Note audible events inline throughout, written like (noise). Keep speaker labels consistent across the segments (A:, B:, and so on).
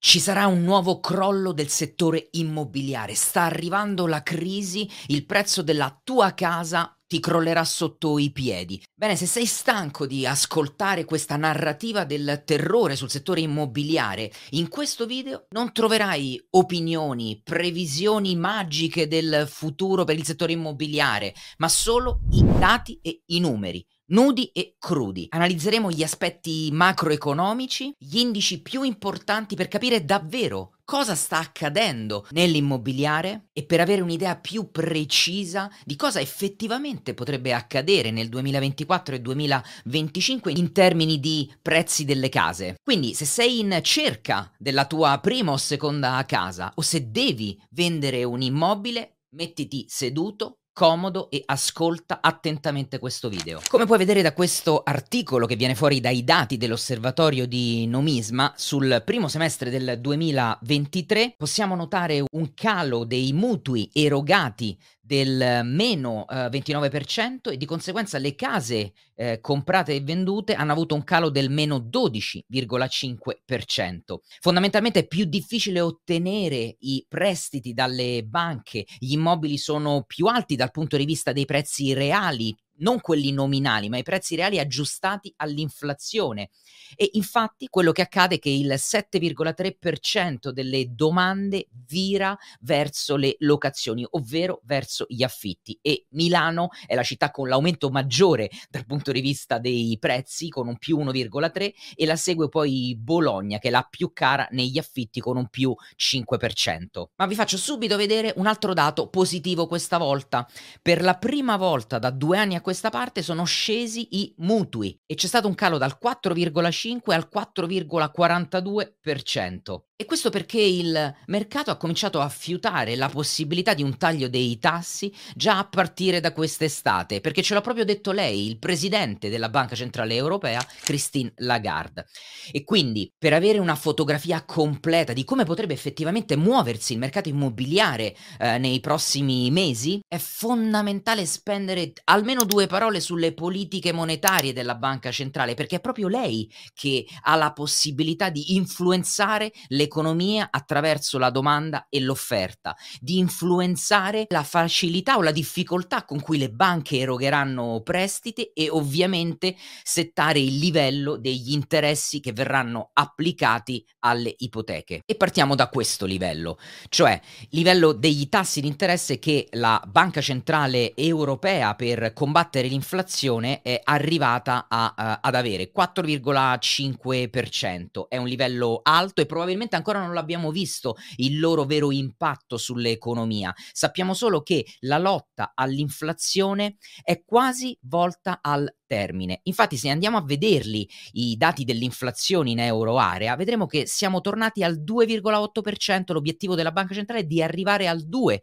A: Ci sarà un nuovo crollo del settore immobiliare, sta arrivando la crisi, il prezzo della tua casa ti crollerà sotto i piedi. Bene, se sei stanco di ascoltare questa narrativa del terrore sul settore immobiliare, in questo video non troverai opinioni, previsioni magiche del futuro per il settore immobiliare, ma solo i dati e i numeri nudi e crudi. Analizzeremo gli aspetti macroeconomici, gli indici più importanti per capire davvero cosa sta accadendo nell'immobiliare e per avere un'idea più precisa di cosa effettivamente potrebbe accadere nel 2024 e 2025 in termini di prezzi delle case. Quindi se sei in cerca della tua prima o seconda casa o se devi vendere un immobile, mettiti seduto comodo e ascolta attentamente questo video. Come puoi vedere da questo articolo che viene fuori dai dati dell'osservatorio di Nomisma, sul primo semestre del 2023 possiamo notare un calo dei mutui erogati del meno eh, 29% e di conseguenza le case eh, comprate e vendute hanno avuto un calo del meno 12,5%. Fondamentalmente è più difficile ottenere i prestiti dalle banche, gli immobili sono più alti dal punto di vista dei prezzi reali non quelli nominali, ma i prezzi reali aggiustati all'inflazione. E infatti quello che accade è che il 7,3% delle domande vira verso le locazioni, ovvero verso gli affitti. E Milano è la città con l'aumento maggiore dal punto di vista dei prezzi, con un più 1,3, e la segue poi Bologna, che è la più cara negli affitti, con un più 5%. Ma vi faccio subito vedere un altro dato positivo questa volta. Per la prima volta da due anni a questa parte sono scesi i mutui e c'è stato un calo dal 4,5 al 4,42%. E questo perché il mercato ha cominciato a fiutare la possibilità di un taglio dei tassi già a partire da quest'estate, perché ce l'ha proprio detto lei, il presidente della Banca Centrale Europea, Christine Lagarde. E quindi, per avere una fotografia completa di come potrebbe effettivamente muoversi il mercato immobiliare eh, nei prossimi mesi, è fondamentale spendere almeno due parole sulle politiche monetarie della Banca Centrale, perché è proprio lei che ha la possibilità di influenzare le l'economia attraverso la domanda e l'offerta, di influenzare la facilità o la difficoltà con cui le banche erogheranno prestiti e ovviamente settare il livello degli interessi che verranno applicati alle ipoteche. E partiamo da questo livello, cioè livello degli tassi di interesse che la Banca Centrale Europea per combattere l'inflazione è arrivata a, uh, ad avere 4,5%. È un livello alto e probabilmente ancora non l'abbiamo visto il loro vero impatto sull'economia. Sappiamo solo che la lotta all'inflazione è quasi volta al termine. Infatti, se andiamo a vederli i dati dell'inflazione in euroarea, vedremo che siamo tornati al 2,8%, l'obiettivo della Banca Centrale è di arrivare al 2%.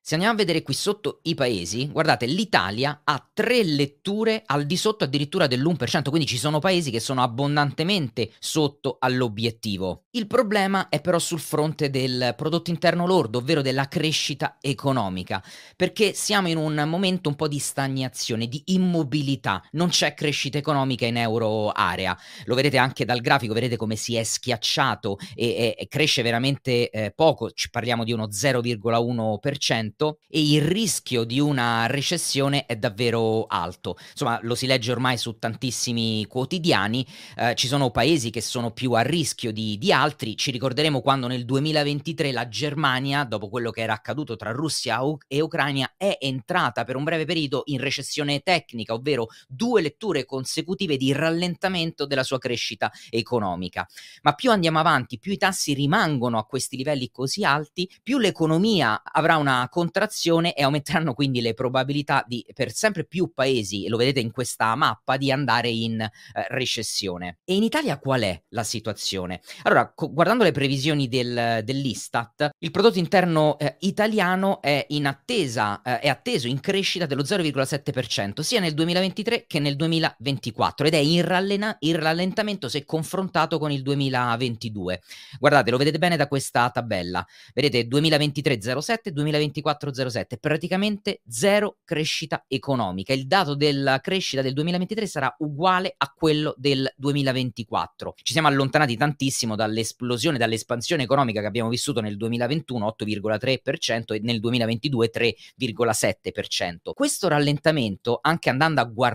A: Se andiamo a vedere qui sotto i paesi, guardate, l'Italia ha tre letture al di sotto addirittura dell'1%, quindi ci sono paesi che sono abbondantemente sotto all'obiettivo. Il problema è però sul fronte del prodotto interno lordo, ovvero della crescita economica, perché siamo in un momento un po' di stagnazione, di immobilità stabilità, non c'è crescita economica in euro area. Lo vedete anche dal grafico, vedete come si è schiacciato e, e, e cresce veramente eh, poco, ci parliamo di uno 0,1% e il rischio di una recessione è davvero alto. Insomma, lo si legge ormai su tantissimi quotidiani, eh, ci sono paesi che sono più a rischio di, di altri, ci ricorderemo quando nel 2023 la Germania, dopo quello che era accaduto tra Russia e Ucraina, è entrata per un breve periodo in recessione tecnica, ovvero due letture consecutive di rallentamento della sua crescita economica. Ma più andiamo avanti, più i tassi rimangono a questi livelli così alti, più l'economia avrà una contrazione e aumenteranno quindi le probabilità di, per sempre più paesi, lo vedete in questa mappa, di andare in eh, recessione. E in Italia qual è la situazione? Allora, co- guardando le previsioni del, dell'Istat, il prodotto interno eh, italiano è in attesa, eh, è atteso in crescita dello 0,7%, sia nel 2023 2023 che nel 2024 ed è in, rallena- in rallentamento se confrontato con il 2022. Guardate, lo vedete bene da questa tabella. Vedete 2023 0,7, 2024 0,7, praticamente zero crescita economica. Il dato della crescita del 2023 sarà uguale a quello del 2024. Ci siamo allontanati tantissimo dall'esplosione, dall'espansione economica che abbiamo vissuto nel 2021, 8,3% e nel 2022 3,7%. Questo rallentamento, anche andando a guardare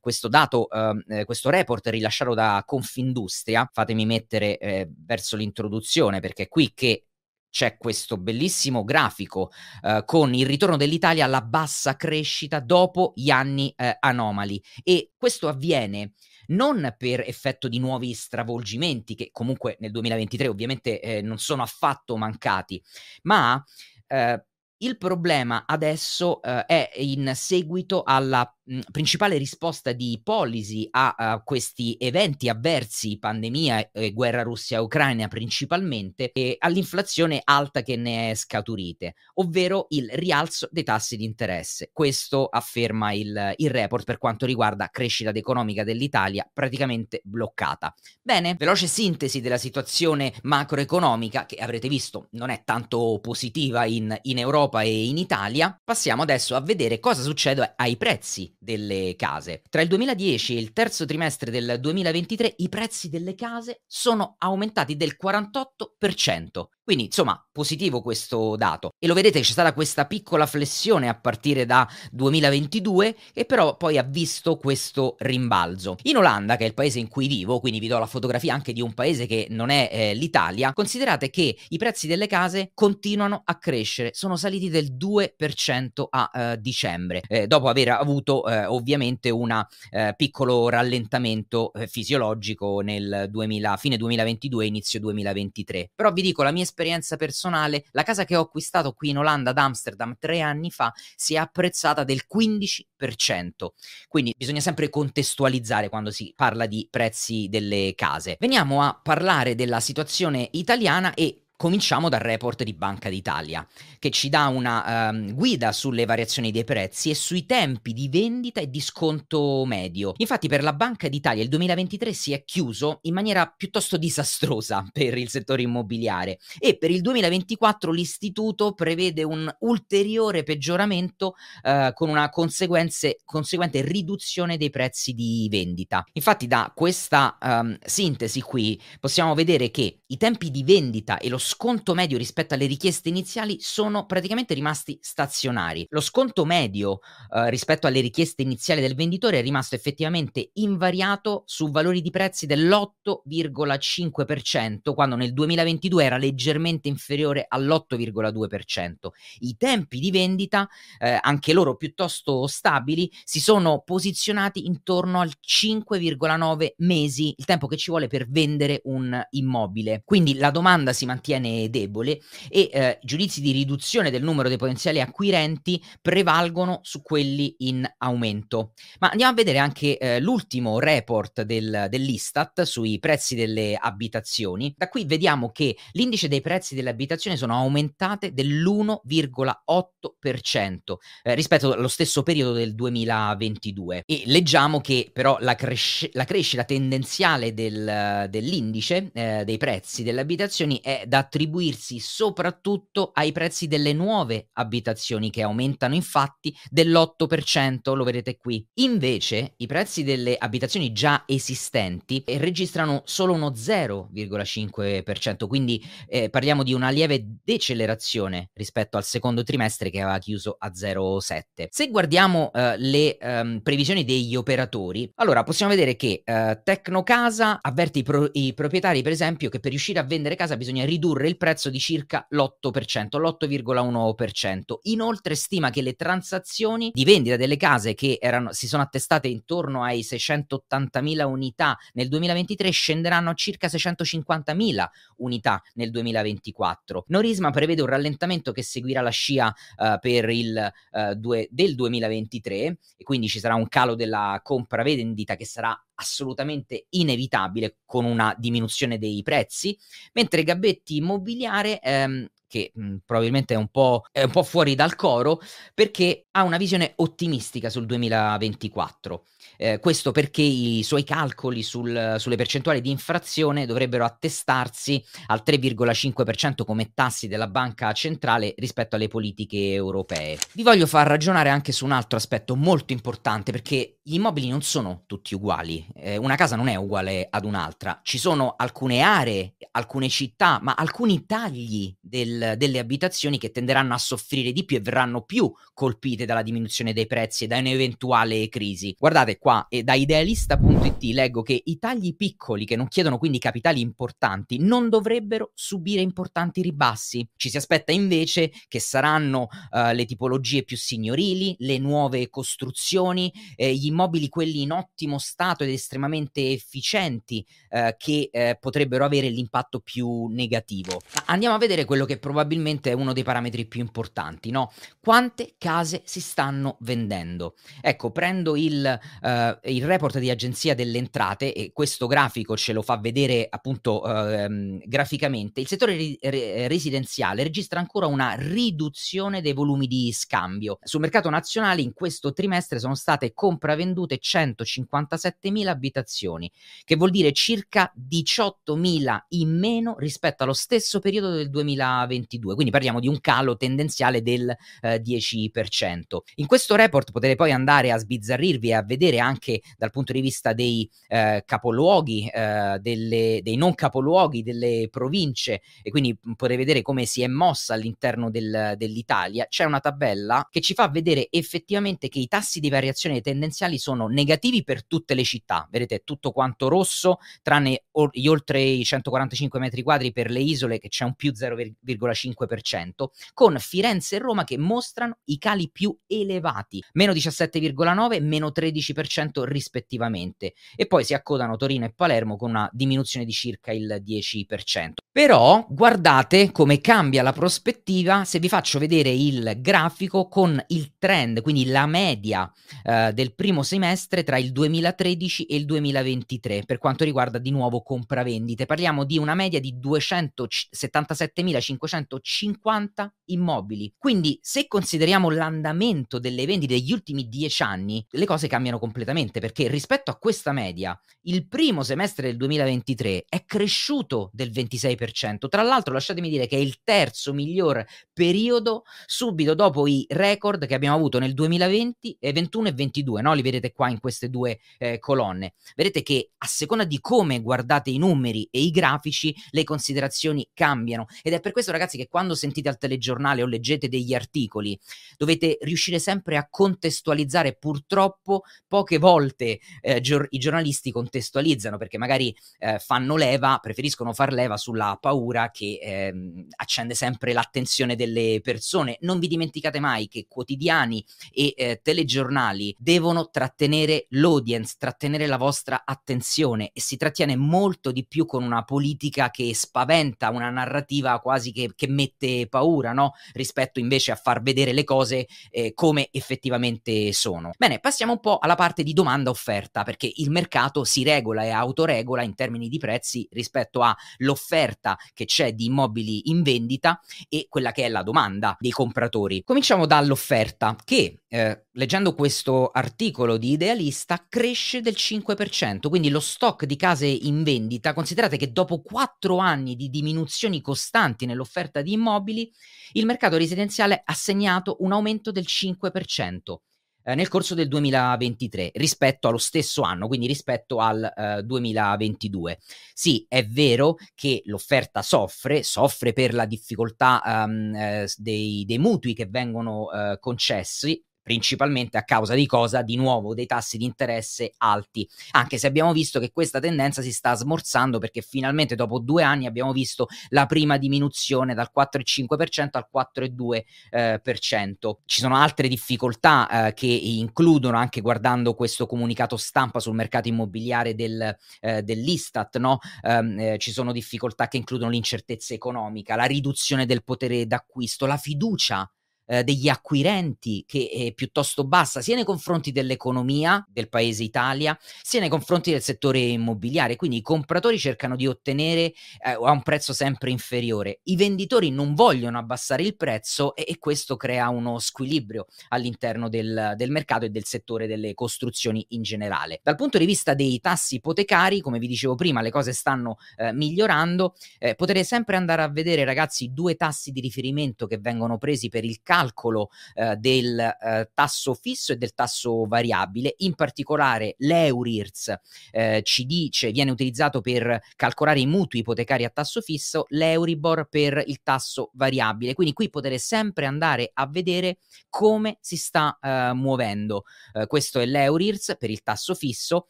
A: questo dato, ehm, eh, questo report rilasciato da Confindustria, fatemi mettere eh, verso l'introduzione perché è qui che c'è questo bellissimo grafico eh, con il ritorno dell'Italia alla bassa crescita dopo gli anni eh, anomali. E questo avviene non per effetto di nuovi stravolgimenti che comunque nel 2023 ovviamente eh, non sono affatto mancati, ma eh, il problema adesso uh, è in seguito alla mh, principale risposta di policy a, a, questi eventi avversi, pandemia e guerra Russia-Ucraina principalmente, e all'inflazione alta che ne è scaturite, ovvero il rialzo dei tassi di interesse. Questo afferma il, il report per quanto riguarda crescita economica dell'Italia praticamente bloccata. Bene, veloce sintesi della situazione macroeconomica che avrete visto non è tanto positiva in, in Europa e in Italia, passiamo adesso a vedere cosa succede ai prezzi delle case. Tra il 2010 e il terzo trimestre del 2023 i prezzi delle case sono aumentati del 48%. Quindi, insomma, positivo questo dato. E lo vedete, c'è stata questa piccola flessione a partire da 2022, che però poi ha visto questo rimbalzo. In Olanda, che è il paese in cui vivo, quindi vi do la fotografia anche di un paese che non è eh, l'Italia, considerate che i prezzi delle case continuano a crescere, sono saliti del 2% a eh, dicembre, eh, dopo aver avuto eh, ovviamente un eh, piccolo rallentamento eh, fisiologico nel 2000, fine 2022 inizio 2023. Però vi dico la mia esperienza esperienza personale, la casa che ho acquistato qui in Olanda ad Amsterdam tre anni fa si è apprezzata del 15%. Quindi bisogna sempre contestualizzare quando si parla di prezzi delle case. Veniamo a parlare della situazione italiana e Cominciamo dal report di Banca d'Italia, che ci dà una um, guida sulle variazioni dei prezzi e sui tempi di vendita e di sconto medio. Infatti per la Banca d'Italia il 2023 si è chiuso in maniera piuttosto disastrosa (laughs) per il settore immobiliare e per il 2024 l'istituto prevede un ulteriore peggioramento uh, con una conseguente riduzione dei prezzi di vendita. Infatti da questa um, sintesi qui possiamo vedere che i tempi di vendita e lo medio rispetto alle richieste iniziali sono praticamente rimasti stazionari. Lo sconto medio eh, rispetto alle richieste iniziali del venditore è rimasto effettivamente invariato su valori di prezzi dell'8,5%, quando nel 2022 era leggermente inferiore all'8,2%. I tempi di vendita, eh, anche loro piuttosto stabili, si sono posizionati intorno al 5,9 mesi, il tempo che ci vuole per vendere un immobile. Quindi la domanda si mantiene viene debole e eh, giudizi di riduzione del numero dei potenziali acquirenti prevalgono su quelli in aumento. Ma andiamo a vedere anche eh, l'ultimo report del, dell'Istat sui prezzi delle abitazioni. Da qui vediamo che l'indice dei prezzi delle abitazioni sono aumentate dell'1,8% eh, rispetto allo stesso periodo del 2022 e leggiamo che però la, cresce- la crescita tendenziale del, dell'indice eh, dei prezzi delle abitazioni è da attribuirsi soprattutto ai prezzi delle nuove abitazioni che aumentano infatti dell'8%, lo vedete qui. Invece i prezzi delle abitazioni già esistenti registrano solo uno 0,5%, quindi eh, parliamo di una lieve decelerazione rispetto al secondo trimestre che aveva chiuso a 0,7. Se guardiamo eh, le um, previsioni degli operatori, allora possiamo vedere che eh, Tecnocasa avverte i, pro- i proprietari per esempio che per riuscire a vendere casa bisogna ridurre ridurre il prezzo di circa l'8%, l'8,1%. Inoltre stima che le transazioni di vendita delle case che erano, si sono attestate intorno ai 680.000 unità nel 2023 scenderanno a circa 650.000 unità nel 2024. Norisma prevede un rallentamento che seguirà la scia uh, per il uh, due, del 2023 e quindi ci sarà un calo della compravendita che sarà assolutamente inevitabile con una diminuzione dei prezzi, mentre Gabetti Immobiliare ehm, che mh, probabilmente è un, è un, po', fuori dal coro, perché ha una visione ottimistica sul 2024. Eh, questo perché i suoi calcoli sul, sulle percentuali di infrazione dovrebbero attestarsi al 3,5% come tassi della banca centrale rispetto alle politiche europee. Vi voglio far ragionare anche su un altro aspetto molto importante perché gli immobili non sono tutti uguali, eh, una casa non è uguale ad un'altra, ci sono alcune aree, alcune città, ma alcuni tagli del, delle abitazioni che tenderanno a soffrire di più e verranno più colpite dalla diminuzione dei prezzi e da un'eventuale crisi. Guardate qua, e da idealista.it leggo che i tagli piccoli, che non chiedono quindi capitali importanti, non dovrebbero subire importanti ribassi. Ci si aspetta invece che saranno uh, le tipologie più signorili, le nuove costruzioni, eh, gli immobili quelli in ottimo stato ed estremamente efficienti eh, che eh, potrebbero avere l'impatto più negativo. Andiamo a vedere quello che probabilmente è uno dei parametri più importanti, no? Quante case si stanno vendendo? Ecco, prendo il, uh, il report di Agenzia delle Entrate e questo grafico ce lo fa vedere appunto uh, graficamente. Il settore ri- residenziale registra ancora una riduzione dei volumi di scambio. Sul mercato nazionale in questo trimestre sono state compravendute vendute 157.000 abitazioni, che vuol dire circa 18.000 in meno rispetto allo stesso periodo del 2022, quindi parliamo di un calo tendenziale del eh, 10%. In questo report potete poi andare a sbizzarrirvi e a vedere anche dal punto di vista dei eh, capoluoghi, eh, delle, dei non capoluoghi, delle province e quindi potete vedere come si è mossa all'interno del, dell'Italia. C'è una tabella che ci fa vedere effettivamente che i tassi di variazione tendenziali sono negativi per tutte le città, vedete tutto quanto rosso, tranne gli oltre i 145 metri quadri per le isole che c'è un più 0,5%, con Firenze e Roma che mostrano i cali più elevati, meno 17,9 e meno 13% rispettivamente, e poi si accodano Torino e Palermo con una diminuzione di circa il 10%. Però guardate come cambia la prospettiva se vi faccio vedere il grafico con il trend, quindi la media eh, del primo semestre tra il 2013 e il 2023 per quanto riguarda di nuovo compravendite. Parliamo di una media di 277.550 immobili. Quindi se consideriamo l'andamento delle vendite degli ultimi dieci anni, le cose cambiano completamente perché rispetto a questa media il primo semestre del 2023 è cresciuto del 26%. Tra l'altro lasciatemi dire che è il terzo miglior periodo subito dopo i record che abbiamo avuto nel 2020, 21 e 22, no? Li vedete qua in queste due eh, colonne. Vedete che a seconda di come guardate i numeri e i grafici, le considerazioni cambiano. Ed è per questo, ragazzi, che quando sentite al telegiornale o leggete degli articoli, dovete riuscire sempre a contestualizzare. Purtroppo, poche volte eh, gior- i giornalisti contestualizzano perché magari eh, fanno leva, preferiscono far leva sulla paura che ehm, accende sempre l'attenzione delle persone. Non vi dimenticate mai che quotidiani e eh, telegiornali devono trattenere l'audience, trattenere la vostra attenzione e si trattiene molto di più con una politica che spaventa, una narrativa quasi che, che mette paura, no? Rispetto invece a far vedere le cose eh, come effettivamente sono. Bene, passiamo un po' alla parte di domanda-offerta, perché il mercato si regola e autoregola in termini di prezzi rispetto all'offerta che c'è di immobili in vendita e quella che è la domanda dei compratori. Cominciamo dall'offerta che, eh, leggendo questo articolo di Idealista cresce del 5%, quindi lo stock di case in vendita, considerate che dopo quattro anni di diminuzioni costanti nell'offerta di immobili, il mercato residenziale ha segnato un aumento del 5% eh, nel corso del 2023 rispetto allo stesso anno, quindi rispetto al eh, 2022. Sì, è vero che l'offerta soffre, soffre per la difficoltà um, eh, dei, dei, mutui che vengono concessi, principalmente a causa di cosa? Di nuovo dei tassi di interesse alti, anche se abbiamo visto che questa tendenza si sta smorzando perché finalmente dopo due anni abbiamo visto la prima diminuzione dal 4,5% al 4,2%. Eh, Ci sono altre difficoltà eh, che includono, anche guardando questo comunicato stampa sul mercato immobiliare del, eh, dell'Istat, no? Eh, ci sono difficoltà che includono l'incertezza economica, la riduzione del potere d'acquisto, la fiducia eh, degli acquirenti che è piuttosto bassa sia nei confronti dell'economia del paese Italia sia nei confronti del settore immobiliare. Quindi i compratori cercano di ottenere eh, a un prezzo sempre inferiore. I venditori non vogliono abbassare il prezzo e, e questo crea uno squilibrio all'interno del, del mercato e del settore delle costruzioni in generale. Dal punto di vista dei tassi ipotecari, come vi dicevo prima, le cose stanno eh, migliorando. Eh, potrete sempre andare a vedere, ragazzi, due tassi di riferimento che vengono presi per il calcolo eh, del eh, tasso fisso e del tasso variabile. In particolare l'Eurirs eh, ci dice, viene utilizzato per calcolare i mutui ipotecari a tasso fisso, l'Euribor per il tasso variabile. Quindi qui potete sempre andare a vedere come si sta eh, muovendo. questo è l'Eurirs per il tasso fisso.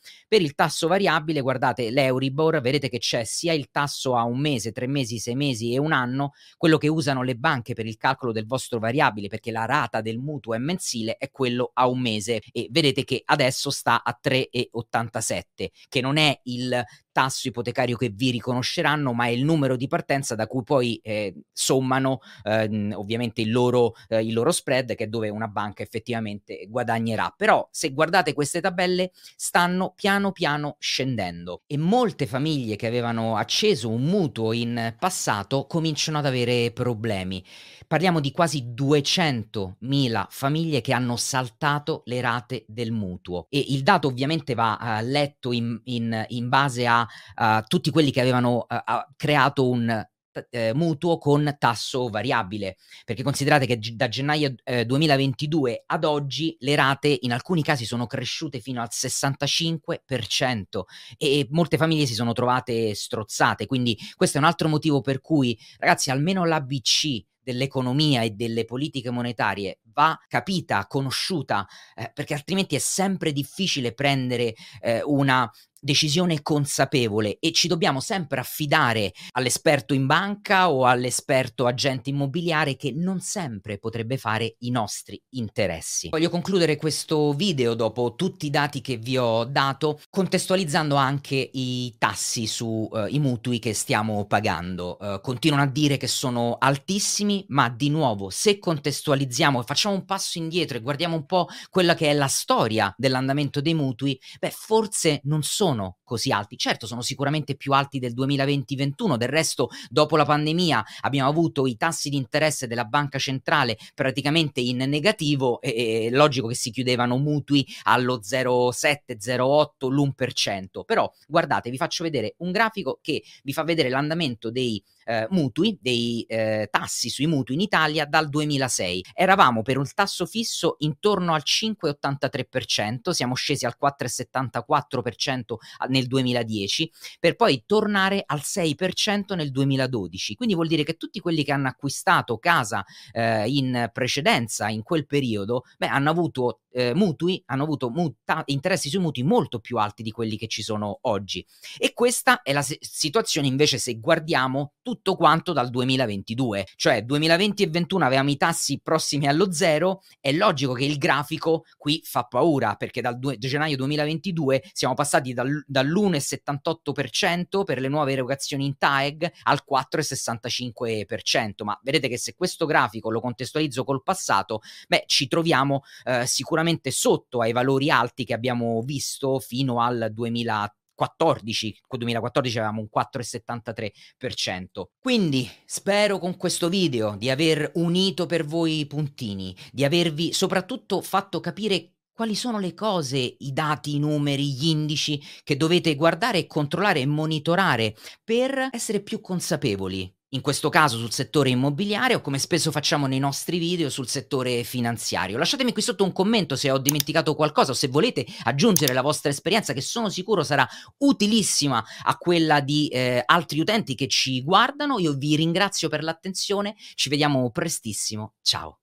A: Per il tasso variabile, guardate l'Euribor, vedete che c'è sia il tasso a un mese, tre mesi, sei mesi e un anno, quello che usano le banche per il calcolo del vostro variabile, perché la rata del mutuo è mensile, è quello a un mese. E vedete che adesso sta a 3,87, che non è il tasso ipotecario che vi riconosceranno, ma è il numero di partenza da cui poi eh, sommano eh, ovviamente il loro, eh, il loro spread, che è dove una banca effettivamente guadagnerà. Però se guardate queste tabelle stanno piano piano scendendo e molte famiglie che avevano acceso un mutuo in passato cominciano ad avere problemi. Parliamo di quasi 200.000 famiglie che hanno saltato le rate del mutuo e il dato ovviamente va uh, letto in, in, in base a uh, tutti quelli che avevano uh, creato un eh, mutuo con tasso variabile, perché considerate che da gennaio eh, 2022 ad oggi le rate in alcuni casi sono cresciute fino al 65% e molte famiglie si sono trovate strozzate, quindi questo è un altro motivo per cui ragazzi almeno l'ABC dell'economia e delle politiche monetarie va capita, conosciuta, eh, perché altrimenti è sempre difficile prendere eh, una decisione consapevole e ci dobbiamo sempre affidare all'esperto in banca o all'esperto agente immobiliare che non sempre potrebbe fare i nostri interessi. Voglio concludere questo video dopo tutti i dati che vi ho dato contestualizzando anche i tassi sui uh, mutui che stiamo pagando. Uh, continuano a dire che sono altissimi, ma di nuovo se contestualizziamo e facciamo un passo indietro e guardiamo un po' quella che è la storia dell'andamento dei mutui, beh forse non sono sono così alti. Certo, sono sicuramente più alti del 2020-21, del resto dopo la pandemia abbiamo avuto i tassi di interesse della banca centrale praticamente in negativo e, e logico che si chiudevano mutui allo 0,7, 0,8, l'1%. Però guardate, vi faccio vedere un grafico che vi fa vedere l'andamento dei eh, mutui, dei eh, tassi sui mutui in Italia dal 2006. Eravamo per un tasso fisso intorno al 5,83%, siamo scesi al 4,74% nel 2010, per poi tornare al 6% nel 2012. Quindi vuol dire che tutti quelli che hanno acquistato casa eh, in precedenza, in quel periodo, beh, hanno avuto eh, mutui, hanno avuto muta- interessi sui mutui molto più alti di quelli che ci sono oggi. E questa è la se- situazione invece se guardiamo tutto quanto dal 2022, cioè 2020 e 2021 avevamo i tassi prossimi allo zero, è logico che il grafico qui fa paura perché dal due- gennaio 2022 siamo passati dal- dall'1,78% per le nuove erogazioni in TAEG al 4,65%, ma vedete che se questo grafico lo contestualizzo col passato, beh ci troviamo eh, sicuramente sotto ai valori alti che abbiamo visto fino al 2000 2014, 2014 avevamo un 4,73%. Quindi spero con questo video di aver unito per voi i puntini, di avervi soprattutto fatto capire quali sono le cose, i dati, i numeri, gli indici che dovete guardare controllare e monitorare per essere più consapevoli in questo caso sul settore immobiliare o come spesso facciamo nei nostri video sul settore finanziario. Lasciatemi qui sotto un commento se ho dimenticato qualcosa o se volete aggiungere la vostra esperienza che sono sicuro sarà utilissima a quella di eh, altri utenti che ci guardano. Io vi ringrazio per l'attenzione, ci vediamo prestissimo, ciao.